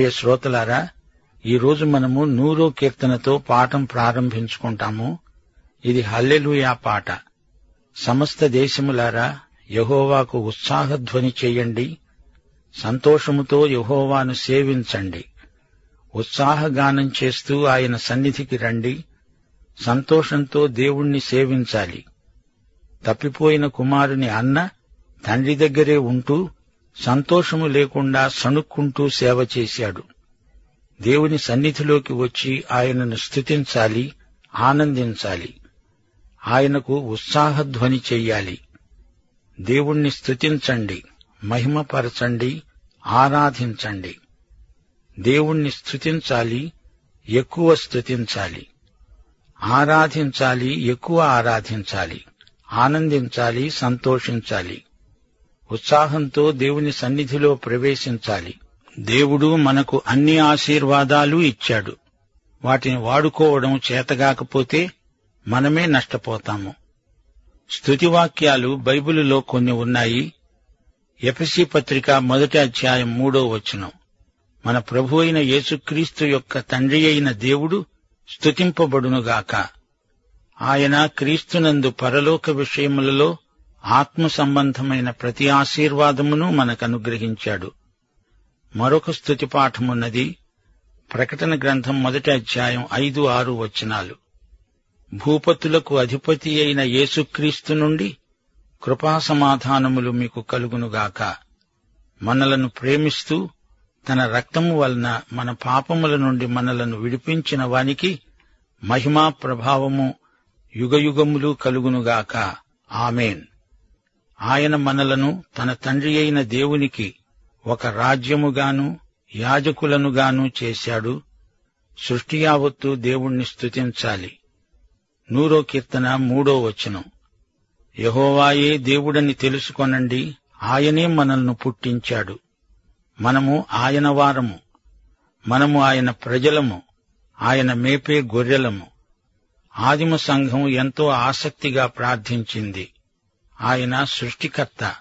ప్రియ శ్రోతలారా ఈ రోజు మనము నూరో కీర్తనతో పాఠం ప్రారంభించుకుంటాము. ఇది హల్లెలుయా పాట. సమస్త దేశములారా యహోవాకు ఉత్సాహధ్వని చేయండి. సంతోషముతో యహోవాను సేవించండి. ఉత్సాహగానం చేస్తూ ఆయన సన్నిధికి రండి. సంతోషంతో దేవుణ్ణి సేవించాలి. తప్పిపోయిన కుమారుని అన్న తండ్రి దగ్గరే ఉంటూ సంతోషము లేకుండా సణుక్కుంటూ సేవ చేశాడు. దేవుని సన్నిధిలోకి వచ్చి ఆయనను స్తుతించాలి ఆనందించాలి. ఆయనకు ఉత్సాహధ్వని చెయ్యాలి. దేవుణ్ణి స్థుతించండి మహిమపరచండి ఆరాధించండి. దేవుణ్ణి స్థుతించాలి ఎక్కువ స్థుతించాలి ఆరాధించాలి ఎక్కువ ఆరాధించాలి. ఆనందించాలి సంతోషించాలి. ఉత్సాహంతో దేవుని సన్నిధిలో ప్రవేశించాలి. దేవుడు మనకు అన్ని ఆశీర్వాదాలు ఇచ్చాడు. వాటిని వాడుకోవడం చేతగాకపోతే మనమే నష్టపోతాము. స్తుతివాక్యాలు బైబిలులో కొన్ని ఉన్నాయి. ఎఫసి పత్రిక మొదటి అధ్యాయం మూడో వచనం. మన ప్రభు అయిన యేసుక్రీస్తు యొక్క తండ్రి అయిన దేవుడు స్తుతింపబడునుగాక. ఆయన క్రీస్తునందు పరలోక విషయములలో ఆత్మ సంబంధమైన ప్రతి ఆశీర్వాదమును మనకు అనుగ్రహించాడు మరొక స్థుతి పాఠమున్నది ప్రకటన గ్రంథం మొదటి అధ్యాయం ఐదు ఆరు వచనాలు. భూపతులకు అధిపతి అయిన యేసుక్రీస్తు నుండి కృపాసమాధానములు మీకు కలుగునుగాక. మనలను ప్రేమిస్తూ తన రక్తము వలన మన పాపముల నుండి మనలను విడిపించిన వానికి మహిమా ప్రభావము యుగయుగములు కలుగునుగాక. ఆమెన్. ఆయన మనలను తన తండ్రి అయిన దేవునికి ఒక రాజ్యముగాను యాజకులనుగాను చేశాడు. సృష్టి యావత్తు దేవుణ్ణి స్తుతించాలి. నూరో కీర్తన మూడో వచనం. యహోవాయే దేవుడని తెలుసుకొనండి ఆయనే మనల్ని పుట్టించాడు. మనము ఆయన వారము. మనము ఆయన ప్రజలము. ఆయన మేపే గొర్రెలము. ఆదిమ సంఘం ఎంతో ఆసక్తిగా ప్రార్థించింది. ఆయన సృష్టికర్త.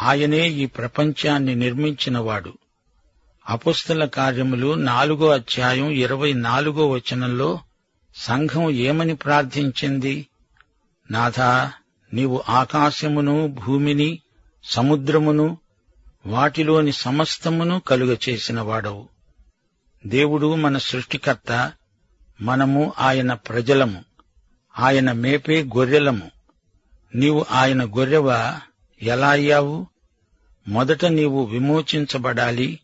ఆయనే ఈ ప్రపంచాన్ని నిర్మించినవాడు. అపుస్తల కార్యములు నాలుగో అధ్యాయం ఇరవై నాలుగో వచనంలో సంఘం ఏమని ప్రార్థించింది? నాథా నీవు ఆకాశమును భూమిని సముద్రమును వాటిలోని సమస్తమును కలుగచేసిన వాడవు దేవుడు మన సృష్టికర్త మనము ఆయన ప్రజలము. ఆయన మేపే గొర్రెలము. నీవు ఆయన గొర్రెవ ఎలా అయ్యావు? మొదట నీవు విమోచించబడాలి.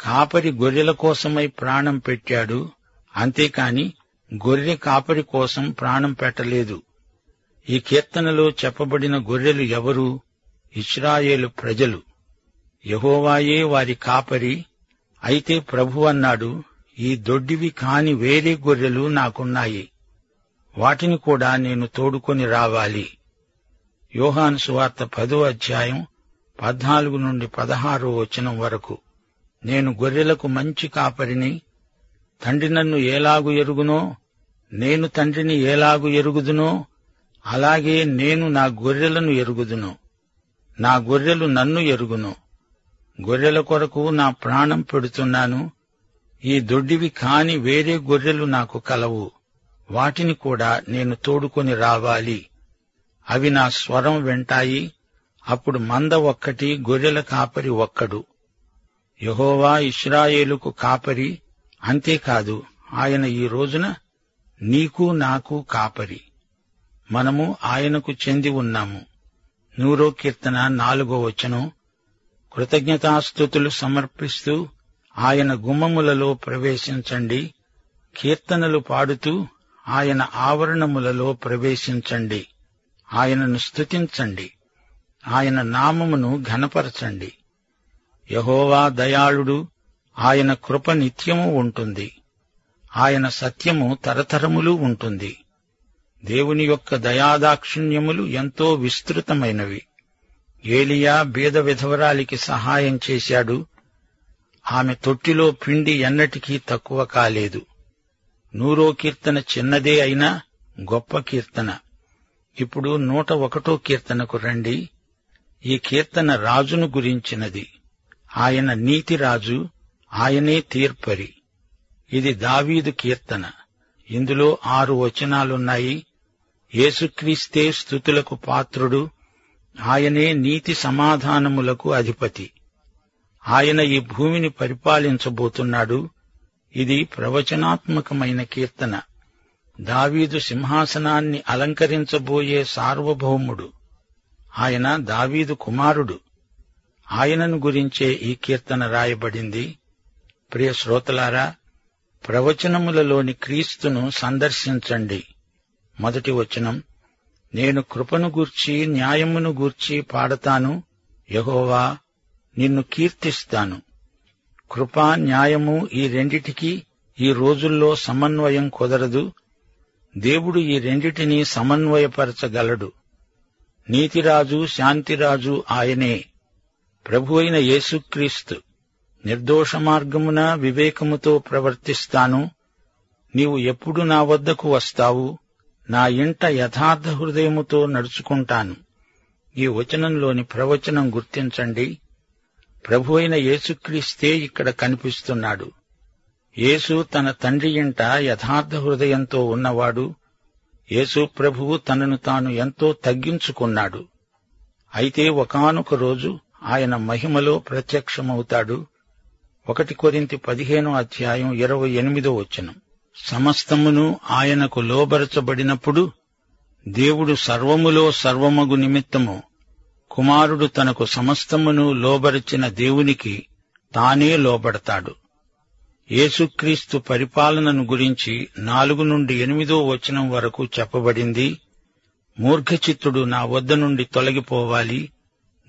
కాపరి గొర్రెల కోసమై ప్రాణం పెట్టాడు. అంతేకాని గొర్రె కాపరి కోసం ప్రాణం పెట్టలేదు. ఈ కీర్తనలో చెప్పబడిన గొర్రెలు ఎవరు? ఇస్రాయేలు ప్రజలు. యహోవాయే వారి కాపరి. అయితే ప్రభు అన్నాడు ఈ దొడ్డివి కాని వేరే గొర్రెలు నాకున్నాయి. వాటిని కూడా నేను తోడుకొని రావాలి. యోహాను సువార్త పదో అధ్యాయం పద్నాలుగు నుండి పదహారో వచనం వరకు. నేను గొర్రెలకు మంచి కాపరిని తండ్రి నన్ను ఏలాగు ఎరుగునో నేను తండ్రిని ఏలాగు ఎరుగుదునో అలాగే నేను నా గొర్రెలను ఎరుగుదును. నా గొర్రెలు నన్ను ఎరుగును. గొర్రెల కొరకు నా ప్రాణం పెడుతున్నాను. ఈ దొడ్డివి కాని వేరే గొర్రెలు నాకు కలవు. వాటిని కూడా నేను తోడుకొని రావాలి. అవి నా స్వరం వింటాయి. అప్పుడు మంద ఒక్కటి గొర్రెల కాపరి ఒక్కడు. యహోవా ఇస్రాయేలుకు కాపరి అంతేకాదు ఆయన ఈ రోజున నీకు నాకు కాపరి. మనము ఆయనకు చెంది ఉన్నాము. నూరో కీర్తన నాలుగో వచనం. కృతజ్ఞతాస్థుతులు సమర్పిస్తూ ఆయన గుమ్మములలో ప్రవేశించండి. కీర్తనలు పాడుతూ ఆయన ఆవరణములలో ప్రవేశించండి. ఆయనను స్తుతించండి. ఆయన నామమును ఘనపరచండి. యహోవా దయాళుడు ఆయన కృప నిత్యము ఉంటుంది. ఆయన సత్యము తరతరములు ఉంటుంది. దేవుని యొక్క దయాదాక్షిణ్యములు ఎంతో విస్తృతమైనవి. ఏలియా బీద విధవరాలికి సహాయం చేశాడు. ఆమె తొట్టిలో పిండి ఎన్నటికీ తక్కువ కాలేదు. నూరో కీర్తన చిన్నదే అయినా గొప్ప కీర్తన. ఇప్పుడు నూట ఒకటో కీర్తనకు రండి. ఈ కీర్తన రాజును గురించినది. ఆయన నీతి రాజు ఆయనే తీర్పరి. ఇది దావీదు కీర్తన. ఇందులో ఆరు వచనాలున్నాయి. యేసుక్రీస్తే స్థుతులకు పాత్రుడు ఆయనే నీతి సమాధానములకు అధిపతి. ఆయన ఈ భూమిని పరిపాలించబోతున్నాడు. ఇది ప్రవచనాత్మకమైన కీర్తన. దావీదు సింహాసనాన్ని అలంకరించబోయే సార్వభౌముడు. ఆయన దావీదు కుమారుడు. ఆయనను గురించే ఈ కీర్తన రాయబడింది. ప్రియ శ్రోతలారా ప్రవచనములలోని క్రీస్తును సందర్శించండి. మొదటి వచనం నేను కృపను గూర్చి న్యాయమును గూర్చి పాడతాను. యహోవా నిన్ను కీర్తిస్తాను. కృప న్యాయము ఈ రెండిటికి ఈ రోజుల్లో సమన్వయం కుదరదు. దేవుడు ఈ రెండిటినీ సమన్వయపరచగలడు. నీతిరాజు శాంతిరాజు ఆయనే. ప్రభు అయిన యేసుక్రీస్తు నిర్దోష మార్గమున వివేకముతో ప్రవర్తిస్తాను. నీవు ఎప్పుడు నా వద్దకు వస్తావు? నా ఇంట యథార్థ హృదయముతో నడుచుకుంటాను. ఈ వచనంలోని ప్రవచనం గుర్తించండి. ప్రభు అయిన యేసుక్రీస్తే ఇక్కడ కనిపిస్తున్నాడు. యేసు తన తండ్రి ఇంట యథార్థ హృదయంతో ఉన్నవాడు. యేసు ప్రభువు తనను తాను ఎంతో తగ్గించుకున్నాడు. అయితే ఒకానొక రోజు ఆయన మహిమలో ప్రత్యక్షమవుతాడు. ఒకటి కొరింతి పదిహేనో అధ్యాయం ఇరవై ఎనిమిదో వచనం. సమస్తమును ఆయనకు లోబరచబడినప్పుడు దేవుడు సర్వములో సర్వమగు నిమిత్తము కుమారుడు తనకు సమస్తమును లోబరిచిన దేవునికి తానే లోబడతాడు. యేసుక్రీస్తు పరిపాలనను గురించి నాలుగు నుండి ఎనిమిదో వచనం వరకు చెప్పబడింది. మూర్ఘచిత్తుడు నా వద్ద నుండి తొలగిపోవాలి.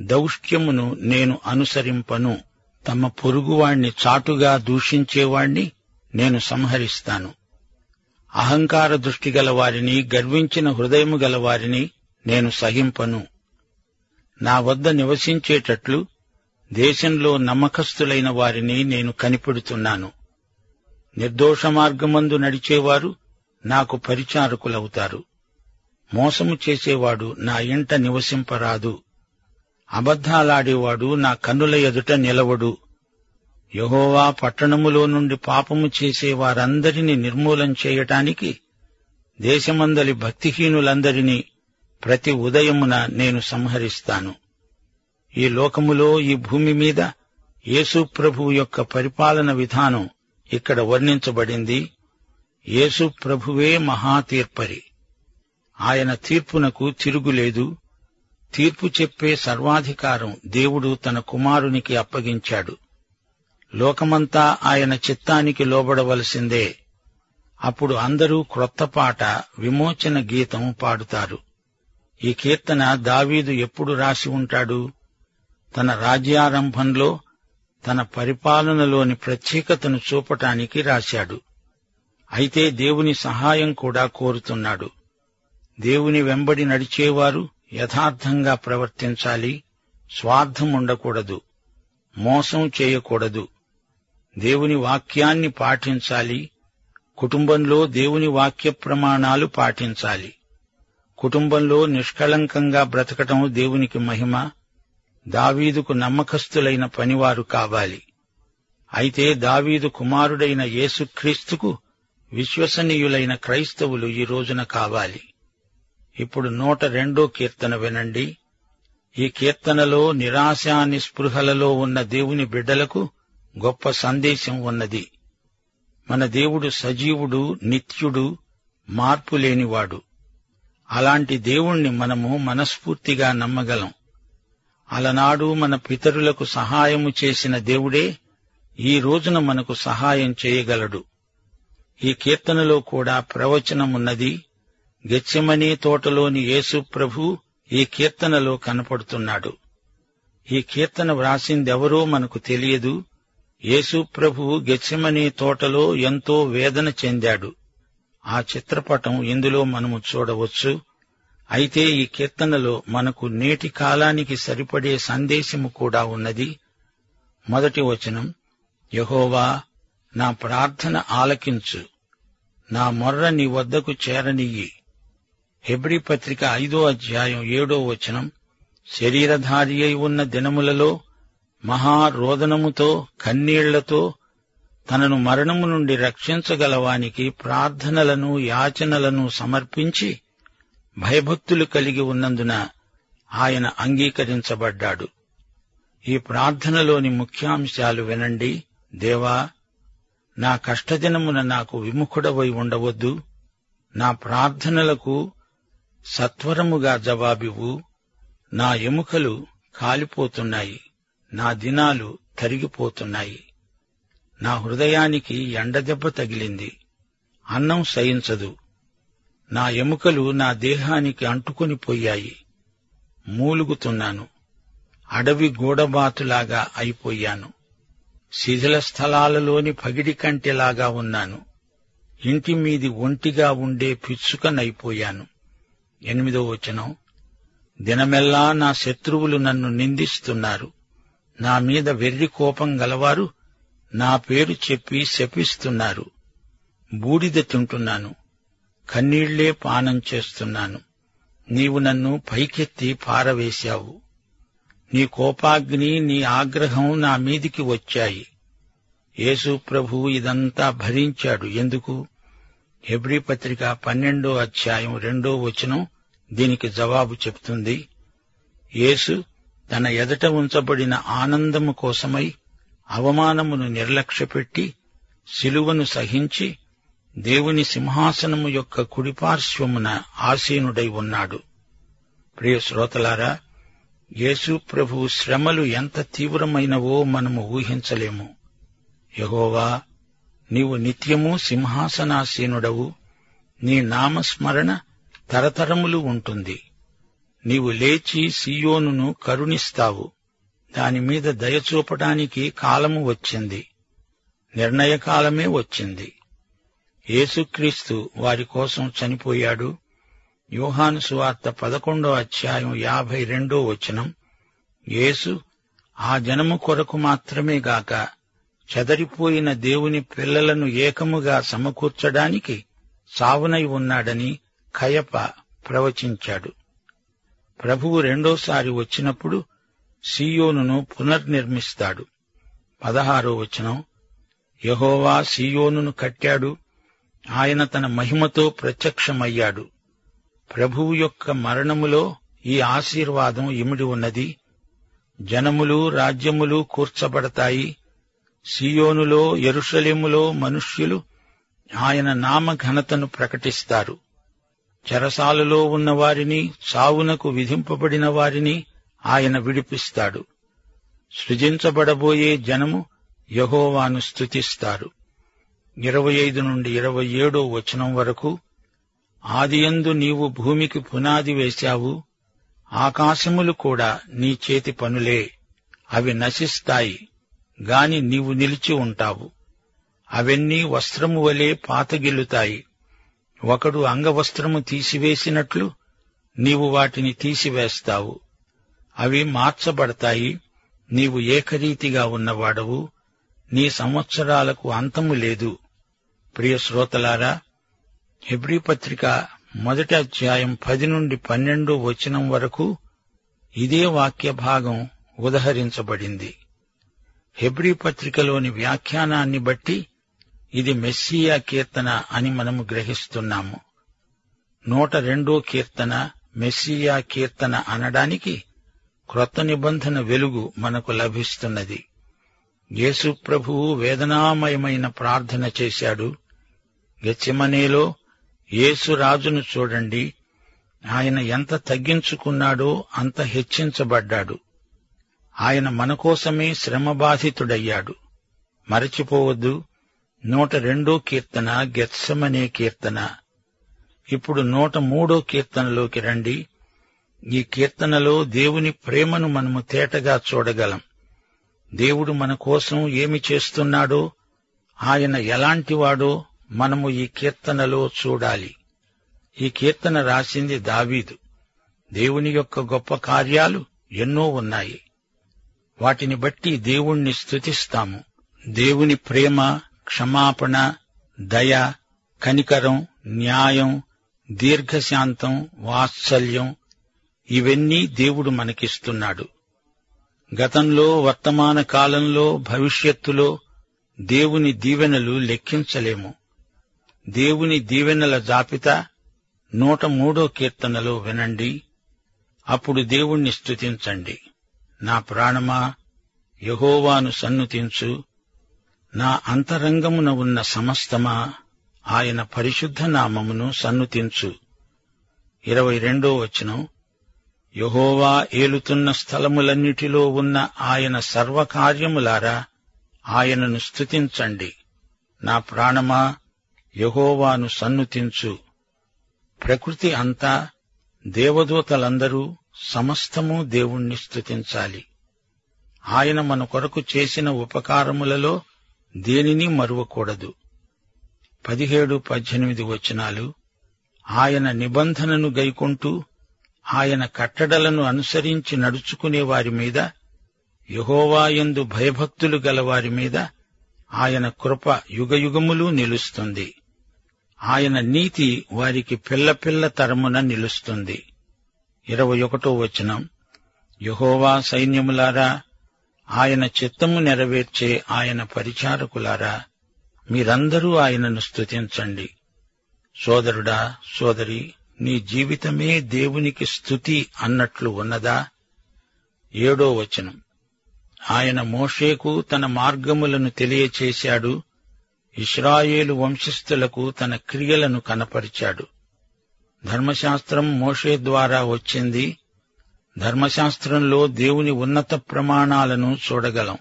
దౌష్ట్యమును నేను అనుసరింపను. తమ పొరుగువాణ్ణి చాటుగా దూషించేవాణ్ణి నేను సంహరిస్తాను. అహంకార దృష్టి గల వారిని గర్వించిన హృదయము గల వారిని నేను సహింపను. నా వద్ద నివసించేటట్లు దేశంలో నమ్మకస్తులైన వారిని నేను కనిపెడుతున్నాను. నిర్దోష మార్గమందు నడిచేవారు నాకు పరిచారకులవుతారు. మోసము చేసేవాడు నా ఇంట నివసింపరాదు. అబద్ధాలాడేవాడు నా కన్నుల ఎదుట నిలవడు. యహోవా పట్టణములో నుండి పాపము చేసే వారందరినీ నిర్మూలం చేయటానికి దేశమందలి భక్తిహీనులందరినీ ప్రతి ఉదయమున నేను సంహరిస్తాను. ఈ లోకములో ఈ భూమి మీద యేసు ప్రభువు యొక్క పరిపాలన విధానం ఇక్కడ వర్ణించబడింది యేసు ప్రభువే మహాతీర్పరి. ఆయన తీర్పునకు తిరుగులేదు. తీర్పు చెప్పే సర్వాధికారం దేవుడు తన కుమారునికి అప్పగించాడు. లోకమంతా ఆయన చిత్తానికి లోబడవలసిందే. అప్పుడు అందరూ క్రొత్త పాట విమోచన గీతం పాడుతారు. ఈ కీర్తన దావీదు ఎప్పుడు రాసి ఉంటాడు? తన రాజ్యారంభంలో తన పరిపాలనలోని ప్రత్యేకతను చూపటానికి రాశాడు. అయితే దేవుని సహాయం కూడా కోరుతున్నాడు. దేవుని వెంబడి నడిచేవారు యథార్థంగా ప్రవర్తించాలి. స్వార్థం ఉండకూడదు. మోసం చేయకూడదు. దేవుని వాక్యాన్ని పాటించాలి. కుటుంబంలో దేవుని వాక్య ప్రమాణాలు పాటించాలి. కుటుంబంలో నిష్కళంకంగా బ్రతకటం దేవునికి మహిమ. దావీదుకు నమ్మకస్తులైన పనివారు కావాలి. అయితే దావీదు కుమారుడైన యేసుక్రీస్తుకు విశ్వసనీయులైన క్రైస్తవులు ఈ రోజున కావాలి. ఇప్పుడు నూట రెండో కీర్తన వినండి. ఈ కీర్తనలో నిరాశా నిస్పృహలలో ఉన్న దేవుని బిడ్డలకు గొప్ప సందేశం ఉన్నది. మన దేవుడు సజీవుడు నిత్యుడు మార్పులేనివాడు. అలాంటి దేవుణ్ణి మనము మనస్ఫూర్తిగా నమ్మగలం. అలనాడు మన పితరులకు సహాయము చేసిన దేవుడే ఈ రోజున మనకు సహాయం చేయగలడు. ఈ కీర్తనలో కూడా ప్రవచనమున్నది గెచ్చమనీ తోటలోని యేసు ప్రభు ఈ కీర్తనలో కనపడుతున్నాడు. ఈ కీర్తన వ్రాసిందెవరో మనకు తెలియదు యేసు ప్రభువు గెచ్చమనే తోటలో ఎంతో వేదన చెందాడు. ఆ చిత్రపటం ఇందులో మనము చూడవచ్చు. అయితే ఈ కీర్తనలో మనకు నేటి కాలానికి సరిపడే సందేశము కూడా ఉన్నది. మొదటి వచనం యహోవా నా ప్రార్థన ఆలకించు. నా మొర్ర నీ వద్దకు చేరనియ్యి. హెబ్రి పత్రిక ఐదో అధ్యాయం ఏడో వచనం శరీరధారి అయి ఉన్న దినములలో మహారోదనముతో కన్నీళ్ళతో తనను మరణము నుండి రక్షించగలవానికి ప్రార్థనలను యాచనలను సమర్పించి భయభక్తులు కలిగి ఉన్నందున ఆయన అంగీకరించబడ్డాడు. ఈ ప్రార్థనలోని ముఖ్యాంశాలు వినండి. దేవా నా కష్టదినమున నాకు విముఖుడవై ఉండవద్దు. నా ప్రార్థనలకు సత్వరముగా జవాబివు నా ఎముకలు కాలిపోతున్నాయి. నా దినాలు తరిగిపోతున్నాయి. నా హృదయానికి ఎండదెబ్బ తగిలింది. అన్నం సహించదు. నా ఎముకలు నా దేహానికి అంటుకొని పోయాయి. మూలుగుతున్నాను. అడవి గూడబాతులాగా అయిపోయాను. శిథిల స్థలాలలోని పగిడి కంటెలాగా ఉన్నాను. ఇంటి మీది ఒంటిగా ఉండే పిచ్చుకనైపోయాను. ఎనిమిదో వచనం. దినమెల్లా నా శత్రువులు నన్ను నిందిస్తున్నారు. నా మీద వెర్రి కోపం గలవారు నా పేరు చెప్పి శపిస్తున్నారు. బూడిద తింటున్నాను. కన్నీళ్ళే పానం చేస్తున్నాను. నీవు నన్ను పైకెత్తి పారవేశావు. నీ కోపాగ్ని నీ ఆగ్రహం నా మీదికి వచ్చాయి. యేసు ప్రభు ఇదంతా భరించాడు. ఎందుకు? హెబ్రీ పత్రిక పన్నెండో అధ్యాయం రెండో వచనం దీనికి జవాబు చెప్తుంది. యేసు తన ఎదట ఉంచబడిన ఆనందము కోసమై అవమానమును నిర్లక్ష్యపెట్టి శిలువను సహించి దేవుని సింహాసనము యొక్క కుడిపార్శ్వమున ఆసీనుడై ఉన్నాడు. ప్రియ శ్రోతలారా యేసు ప్రభు శ్రమలు ఎంత తీవ్రమైనవో మనము ఊహించలేము. యహోవా నీవు నిత్యము సింహాసనాసీనుడవు. నీ నామస్మరణ తరతరములు ఉంటుంది. నీవు లేచి సియోనును కరుణిస్తావు. దానిమీద దయచూపటానికి కాలము వచ్చింది. నిర్ణయకాలమే వచ్చింది. యేసుక్రీస్తు వారి కోసం చనిపోయాడు. యోహాను సువార్త పదకొండో అధ్యాయం యాభై రెండో వచనం. యేసు ఆ జనము కొరకు మాత్రమే గాక చెదరిపోయిన దేవుని పిల్లలను ఏకముగా సమకూర్చడానికి సావునై ఉన్నాడని కయప ప్రవచించాడు. ప్రభువు రెండోసారి వచ్చినప్పుడు సీయోనును పునర్నిర్మిస్తాడు. పదహారో వచనం. యహోవా సీయోనును కట్టాడు. ఆయన తన మహిమతో ప్రత్యక్షమయ్యాడు. ప్రభువు యొక్క మరణములో ఈ ఆశీర్వాదం ఇమిడి ఉన్నది. జనములు రాజ్యములు కూర్చబడతాయి. సియోనులో ఎరుషలేములో మనుష్యులు ఆయన నామ ఘనతను ప్రకటిస్తారు. చెరసాలలో ఉన్నవారిని సావునకు విధింపబడిన వారిని ఆయన విడిపిస్తాడు. సృజించబడబోయే జనము యహోవాను స్తుతిస్తారు. ఇరవై ఐదు నుండి ఇరవై ఏడో వచనం వరకు ఆదియందు నీవు భూమికి పునాది వేశావు ఆకాశములు కూడా నీ చేతి పనులే అవి నశిస్తాయి గాని నీవు నిలిచి ఉంటావు. అవన్నీ వస్త్రము వలె పాతగిల్లుతాయి. ఒకడు అంగవస్త్రము తీసివేసినట్లు నీవు వాటిని తీసివేస్తావు. అవి మార్చబడతాయి. నీవు ఏకరీతిగా ఉన్నవాడవు. నీ సంవత్సరాలకు అంతము లేదు. ప్రియ శ్రోతలారా హెబ్రీ పత్రిక మొదటి అధ్యాయం పది నుండి పన్నెండు వచనం వరకు ఇదే వాక్య భాగం ఉదహరించబడింది. హెబ్రీ పత్రికలోని వ్యాఖ్యానాన్ని బట్టి ఇది మెస్సియా కీర్తన అని మనము గ్రహిస్తున్నాము. నూట రెండో కీర్తన మెస్సియా కీర్తన అనడానికి క్రొత్త నిబంధన వెలుగు మనకు లభిస్తున్నది. యేసు ప్రభువు వేదనామయమైన ప్రార్థన చేశాడు. గెచ్చిమనేలో యేసు రాజును చూడండి. ఆయన ఎంత తగ్గించుకున్నాడో అంత హెచ్చించబడ్డాడు. ఆయన మన కోసమే శ్రమబాధితుడయ్యాడు. మరచిపోవద్దు. నూట రెండో కీర్తన గెత్సమనే కీర్తన. ఇప్పుడు నూట మూడో కీర్తనలోకి రండి. ఈ కీర్తనలో దేవుని ప్రేమను మనము తేటగా చూడగలం. దేవుడు మన కోసం ఏమి చేస్తున్నాడో ఆయన ఎలాంటివాడో మనము ఈ కీర్తనలో చూడాలి. ఈ కీర్తన రాసింది దావీదు. దేవుని యొక్క గొప్ప కార్యాలు ఎన్నో ఉన్నాయి. వాటిని బట్టి దేవుణ్ణి స్తుతిస్తాము. దేవుని ప్రేమ క్షమాపణ దయ కనికరం న్యాయం దీర్ఘశాంతం వాత్సల్యం ఇవన్నీ దేవుడు మనకిస్తున్నాడు. గతంలో వర్తమాన కాలంలో భవిష్యత్తులో దేవుని దీవెనలు లెక్కించలేము. దేవుని దీవెనల జాబితా నూట మూడో కీర్తనలో వినండి. అప్పుడు దేవుణ్ణి స్తుతించండి. నా ప్రాణమా యహోవాను సన్నుతించు. నా అంతరంగమున ఉన్న సమస్తమా ఆయన పరిశుద్ధ నామమును సన్నుతించు. ఇరవై రెండో వచనం. యహోవా ఏలుతున్న స్థలములన్నిటిలో ఉన్న ఆయన సర్వకార్యములారా ఆయనను స్తుతించండి. నా ప్రాణమా యహోవాను సన్నుతించు. ప్రకృతి అంతా దేవదూతలందరూ సమస్తము దేవుణ్ణి స్తుతించాలి. ఆయన మన కొరకు చేసిన ఉపకారములలో దేనిని మరువకూడదు. పదిహేడు పద్దెనిమిది వచనాలు ఆయన నిబంధనను గైకొంటూ ఆయన కట్టడలను అనుసరించి నడుచుకునే వారి మీద యహోవాయందు భయభక్తులు గల వారి మీద ఆయన కృప యుగయుగములు నిలుస్తుంది. ఆయన నీతి వారికి పిల్ల పిల్ల తరమున నిలుస్తుంది. ఇరవై ఒకటో వచనం. యహోవా సైన్యములారా ఆయన చిత్తము నెరవేర్చే ఆయన పరిచారకులారా మీరందరూ ఆయనను స్తుతించండి. సోదరుడా సోదరి నీ జీవితమే దేవునికి స్థుతి అన్నట్లు ఉన్నదా? ఏడో వచనం. ఆయన మోషేకు తన మార్గములను తెలియచేశాడు ఇస్రాయేలు వంశస్థులకు తన క్రియలను కనపరిచాడు. ధర్మశాస్త్రం మోషే ద్వారా వచ్చింది. ధర్మశాస్త్రంలో దేవుని ఉన్నత ప్రమాణాలను చూడగలం.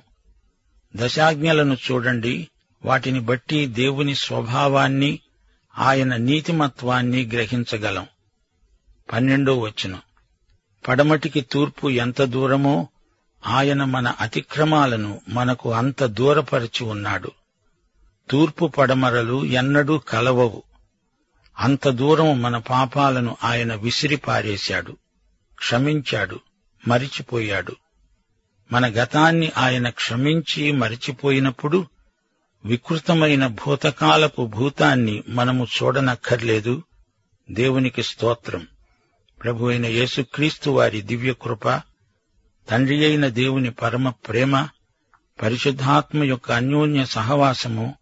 దశాజ్ఞలను చూడండి. వాటిని బట్టి దేవుని స్వభావాన్ని ఆయన నీతిమత్వాన్ని గ్రహించగలం. పన్నెండో వచ్చిన పడమటికి తూర్పు ఎంత దూరమో ఆయన మన అతిక్రమాలను మనకు అంత దూరపరిచి ఉన్నాడు. తూర్పు పడమరలు ఎన్నడూ కలవవు. అంత దూరం మన పాపాలను ఆయన విసిరిపారేశాడు క్షమించాడు. మరిచిపోయాడు. మన గతాన్ని ఆయన క్షమించి మరిచిపోయినప్పుడు వికృతమైన భూతకాలపు భూతాన్ని మనము చూడనక్కర్లేదు. దేవునికి స్తోత్రం. ప్రభు అయిన యేసుక్రీస్తు వారి దివ్యకృప తండ్రి అయిన దేవుని పరమ ప్రేమ పరిశుద్ధాత్మ యొక్క అన్యోన్య సహవాసము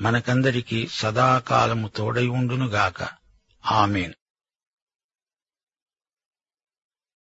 మనకందరికీ సదాకాలము తోడై ఉండునుగాక. ఆమెన్.